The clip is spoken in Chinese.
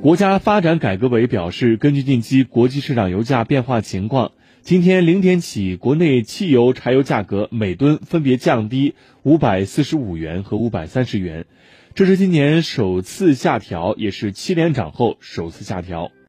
国家发展改革委表示根据近期国际市场油价变化情况今天零点起国内汽油柴油价格每吨分别降低五百四十五元和五百三十元。这是今年首次下调也是七连涨后首次下调。